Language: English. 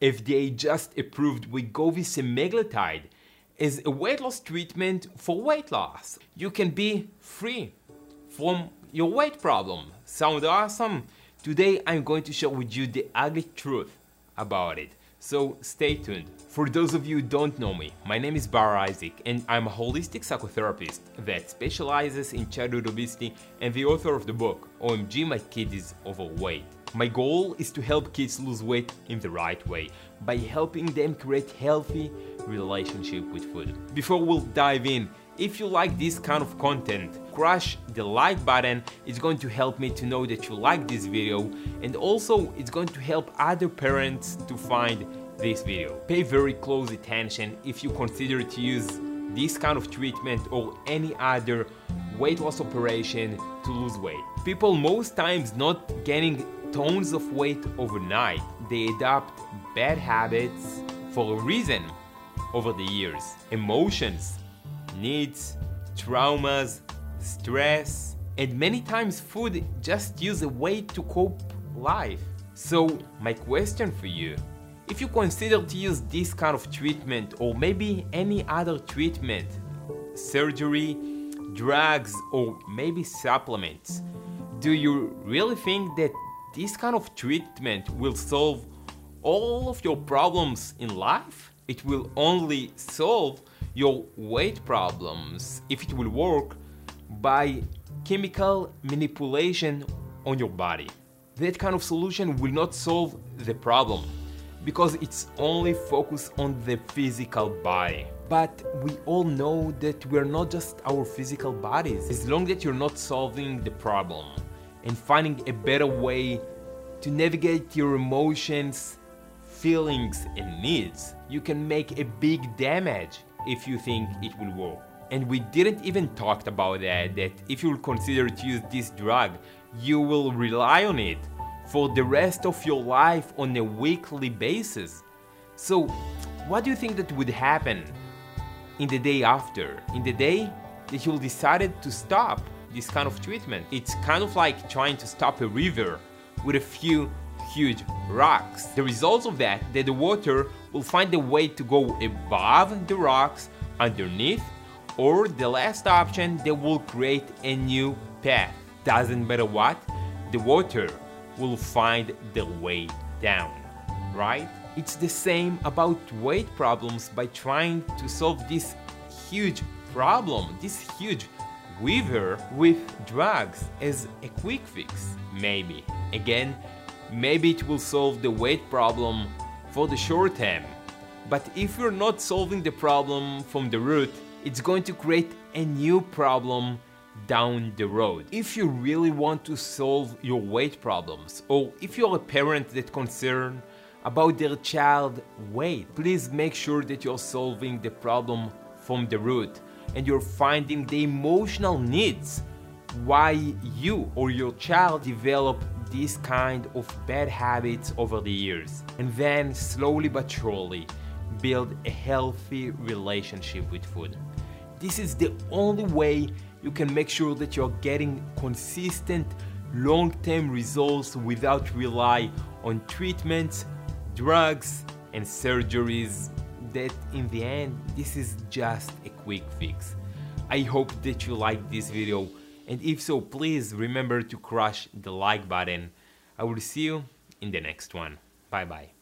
FDA just approved Wegovy semaglutide as a weight loss treatment for weight loss. You can be free from your weight problem. Sound awesome? Today I'm going to share with you the ugly truth about it. So stay tuned. For those of you who don't know me, my name is Bar Isaac and I'm a holistic psychotherapist that specializes in childhood obesity and the author of the book OMG My Kid is Overweight. My goal is to help kids lose weight in the right way by helping them create healthy relationship with food. Before we'll dive in, if you like this kind of content, crush the like button, it's going to help me to know that you like this video and also it's going to help other parents to find this video. Pay very close attention if you consider to use this kind of treatment or any other weight loss operation to lose weight. People most times not gaining tons of weight overnight. They adopt bad habits for a reason over the years. Emotions, needs, traumas, stress, and many times food just use a way to cope life. So my question for you, if you consider to use this kind of treatment or maybe any other treatment, surgery, drugs or maybe supplements, do you really think that this kind of treatment will solve all of your problems in life? It will only solve your weight problems if it will work by chemical manipulation on your body. That kind of solution will not solve the problem because it's only focused on the physical body. But we all know that we're not just our physical bodies. As long as you're not solving the problem and finding a better way to navigate your emotions, feelings, and needs, you can make a big damage if you think it will work. And we didn't even talk about that, that if you will consider to use this drug, you will rely on it for the rest of your life on a weekly basis. So, what do you think that would happen in the day after? In the day that you'll decided to stop this kind of treatment? It's kind of like trying to stop a river with a few huge rocks. The result of that, that the water will find a way to go above the rocks, underneath, or the last option, they will create a new path. Doesn't matter what, the water will find the way down, right? It's the same about weight problems by trying to solve this huge problem, this huge river with drugs as a quick fix, maybe. Again, maybe it will solve the weight problem for the short term. But if you're not solving the problem from the root, it's going to create a new problem down the road. If you really want to solve your weight problems, or if you're a parent that concerned about their child weight, please make sure that you're solving the problem from the root and you're finding the emotional needs why you or your child develop this kind of bad habits over the years and then slowly but surely build a healthy relationship with food. This is the only way you can make sure that you're getting consistent long-term results without rely on treatments, drugs and surgeries that in the end this is just a quick fix. I hope that you like this video and if so please remember to crush the like button. I will see you in the next one. Bye bye.